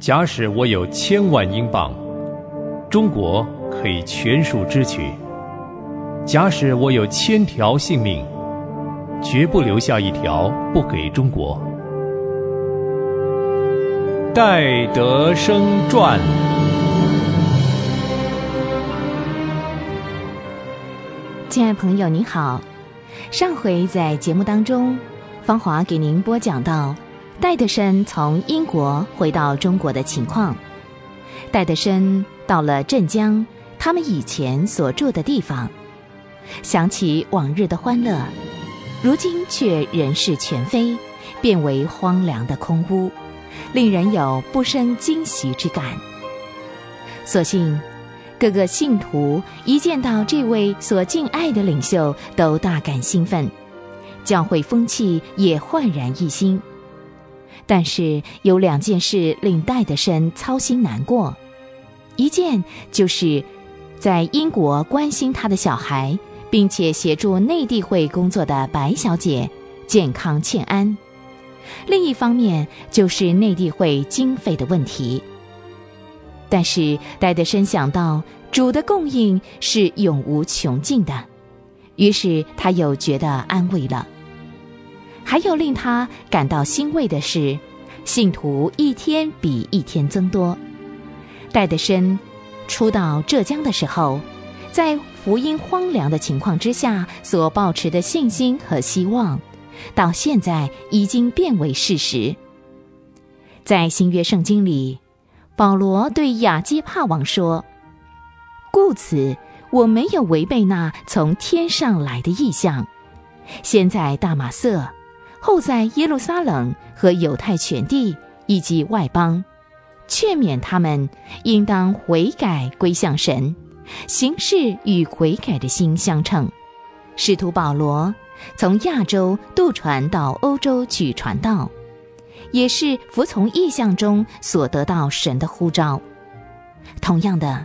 假使我有千万英镑，中国可以全数支取；假使我有千条性命，绝不留下一条不给中国。戴德生传。亲爱朋友，您好。上回在节目当中，芳华给您播讲到戴德生从英国回到中国的情况。戴德生到了镇江，他们以前所住的地方，想起往日的欢乐，如今却人事全非，变为荒凉的空屋，令人有不生惊喜之感。所幸。各个信徒一见到这位所敬爱的领袖，都大感兴奋，教会风气也焕然一新。但是有两件事令戴德生操心难过，一件就是在英国关心他的小孩，并且协助内地会工作的白小姐健康欠安；另一方面就是内地会经费的问题。但是戴德生想到主的供应是永无穷尽的，于是他又觉得安慰了。还有令他感到欣慰的是，信徒一天比一天增多。戴德生初到浙江的时候，在福音荒凉的情况之下所抱持的信心和希望，到现在已经变为事实。在新约圣经里。保罗对亚基帕王说：“故此，我没有违背那从天上来的意象。先在大马色，后在耶路撒冷和犹太全地以及外邦，劝勉他们应当悔改归向神，行事与悔改的心相称。使徒保罗从亚洲渡船到欧洲去传道。”也是服从意象中所得到神的呼召。同样的，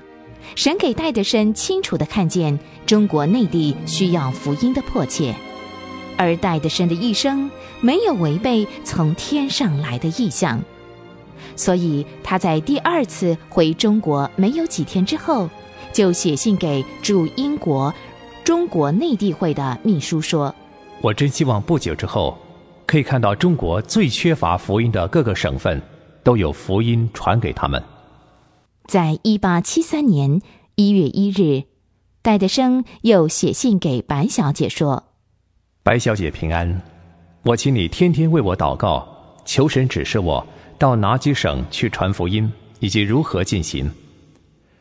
神给戴德生清楚的看见中国内地需要福音的迫切，而戴德生的一生没有违背从天上来的意象，所以他在第二次回中国没有几天之后，就写信给驻英国中国内地会的秘书说：“我真希望不久之后。”可以看到，中国最缺乏福音的各个省份，都有福音传给他们。在一八七三年一月一日，戴德生又写信给白小姐说：“白小姐平安，我请你天天为我祷告，求神指示我到哪几省去传福音，以及如何进行。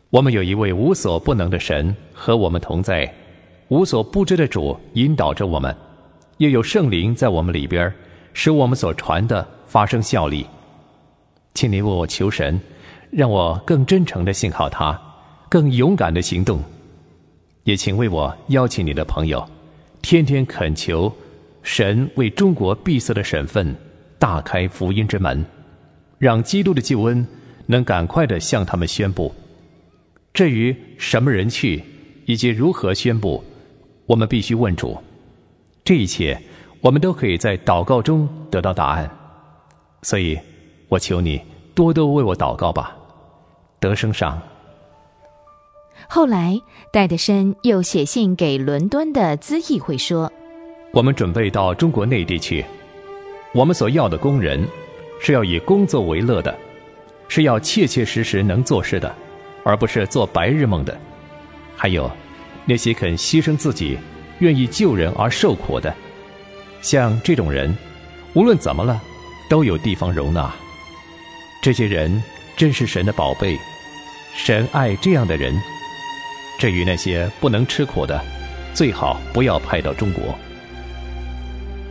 我们有一位无所不能的神和我们同在，无所不知的主引导着我们。”又有圣灵在我们里边，使我们所传的发生效力。请你为我求神，让我更真诚的信靠他，更勇敢的行动。也请为我邀请你的朋友，天天恳求神为中国闭塞的省份大开福音之门，让基督的救恩能赶快的向他们宣布。至于什么人去，以及如何宣布，我们必须问主。这一切，我们都可以在祷告中得到答案，所以，我求你多多为我祷告吧。德生上。后来，戴德生又写信给伦敦的资议会说：“我们准备到中国内地去，我们所要的工人，是要以工作为乐的，是要切切实实能做事的，而不是做白日梦的。还有，那些肯牺牲自己。”愿意救人而受苦的，像这种人，无论怎么了，都有地方容纳。这些人真是神的宝贝，神爱这样的人。至于那些不能吃苦的，最好不要派到中国。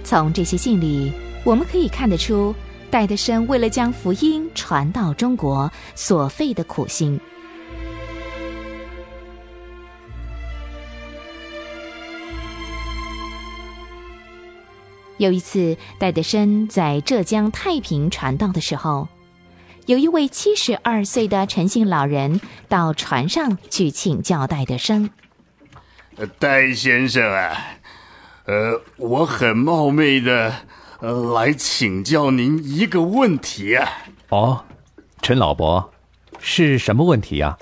从这些信里，我们可以看得出戴德生为了将福音传到中国所费的苦心。有一次，戴德生在浙江太平传道的时候，有一位七十二岁的陈姓老人到船上去请教戴德生。戴先生啊，呃，我很冒昧的呃来请教您一个问题啊。哦，陈老伯，是什么问题呀？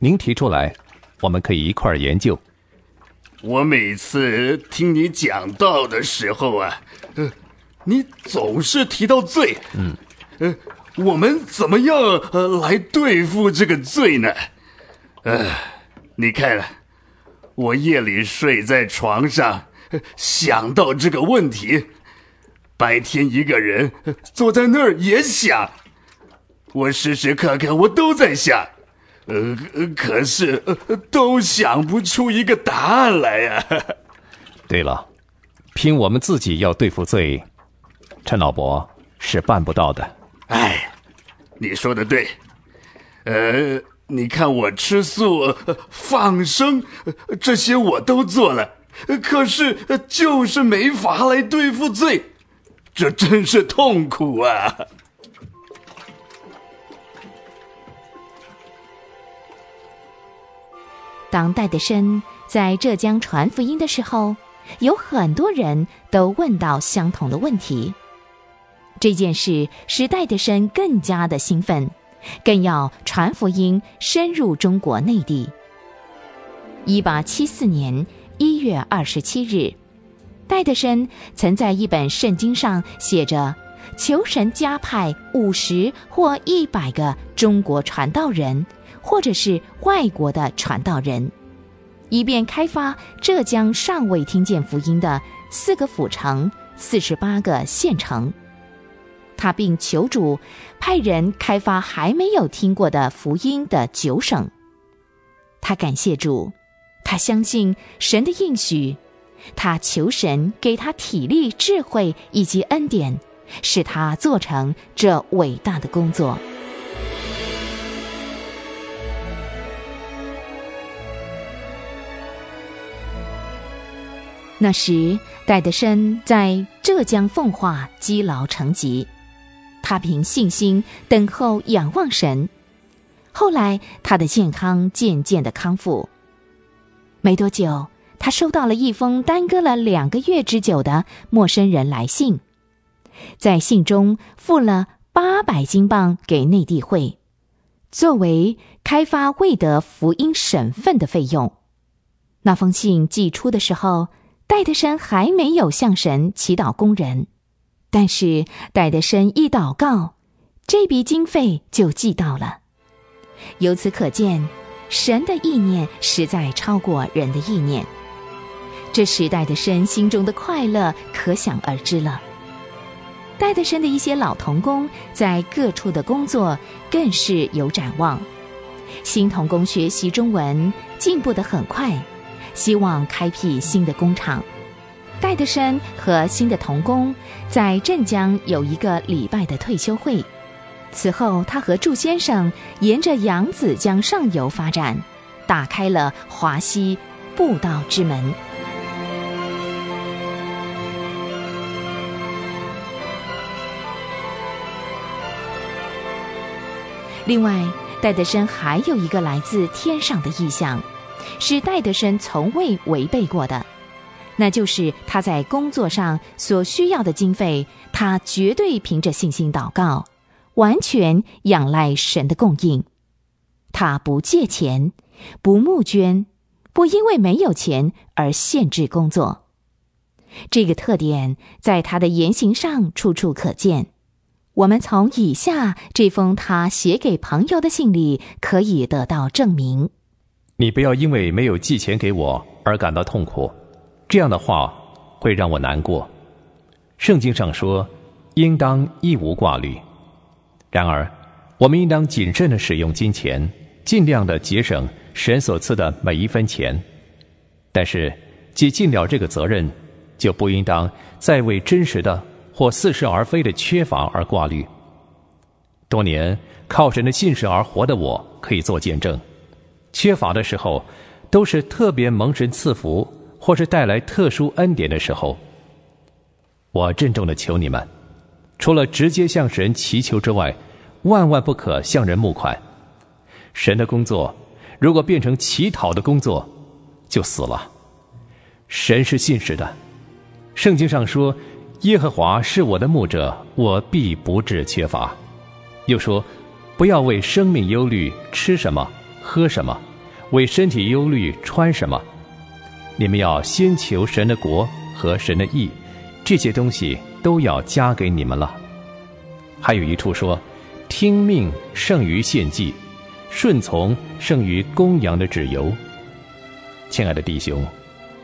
您提出来，我们可以一块儿研究。我每次听你讲道的时候啊，呃，你总是提到罪。嗯，呃，我们怎么样呃来对付这个罪呢？呃，你看，我夜里睡在床上，想到这个问题；白天一个人坐在那儿也想。我时时刻刻我都在想，呃，可是呃都想不出一个答案来呀。对了，凭我们自己要对付罪，陈老伯是办不到的。哎，你说的对。呃，你看我吃素、放生这些我都做了，可是就是没法来对付罪，这真是痛苦啊。当戴德生在浙江传福音的时候，有很多人都问到相同的问题。这件事使戴德生更加的兴奋，更要传福音深入中国内地。一八七四年一月二十七日，戴德生曾在一本圣经上写着：“求神加派五十或一百个中国传道人。”或者是外国的传道人，以便开发浙江尚未听见福音的四个府城、四十八个县城。他并求主派人开发还没有听过的福音的九省。他感谢主，他相信神的应许，他求神给他体力、智慧以及恩典，使他做成这伟大的工作。那时，戴德生在浙江奉化积劳成疾，他凭信心等候仰望神。后来，他的健康渐渐的康复。没多久，他收到了一封耽搁了两个月之久的陌生人来信，在信中付了八百英镑给内地会，作为开发未得福音省份的费用。那封信寄出的时候。戴德生还没有向神祈祷工人，但是戴德生一祷告，这笔经费就寄到了。由此可见，神的意念实在超过人的意念。这时代的生心中的快乐可想而知了。戴德生的一些老童工在各处的工作更是有展望，新童工学习中文进步的很快。希望开辟新的工厂。戴德生和新的童工在镇江有一个礼拜的退休会。此后，他和祝先生沿着扬子江上游发展，打开了华西步道之门。另外，戴德生还有一个来自天上的意象。是戴德生从未违背过的，那就是他在工作上所需要的经费，他绝对凭着信心祷告，完全仰赖神的供应。他不借钱，不募捐，不因为没有钱而限制工作。这个特点在他的言行上处处可见。我们从以下这封他写给朋友的信里可以得到证明。你不要因为没有寄钱给我而感到痛苦，这样的话会让我难过。圣经上说，应当一无挂虑。然而，我们应当谨慎的使用金钱，尽量的节省神所赐的每一分钱。但是，既尽了这个责任，就不应当再为真实的或似是而非的缺乏而挂虑。多年靠神的信实而活的我，可以做见证。缺乏的时候，都是特别蒙神赐福，或是带来特殊恩典的时候。我郑重的求你们，除了直接向神祈求之外，万万不可向人募款。神的工作，如果变成乞讨的工作，就死了。神是信实的，圣经上说：“耶和华是我的牧者，我必不致缺乏。”又说。不要为生命忧虑，吃什么，喝什么；为身体忧虑，穿什么。你们要先求神的国和神的义，这些东西都要加给你们了。还有一处说：“听命胜于献祭，顺从胜于公羊的脂油。”亲爱的弟兄，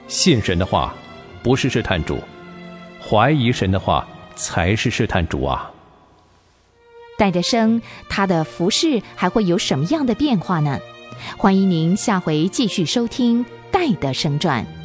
信神的话不是试探主，怀疑神的话才是试探主啊。带着生他的服饰还会有什么样的变化呢？欢迎您下回继续收听《债的升转。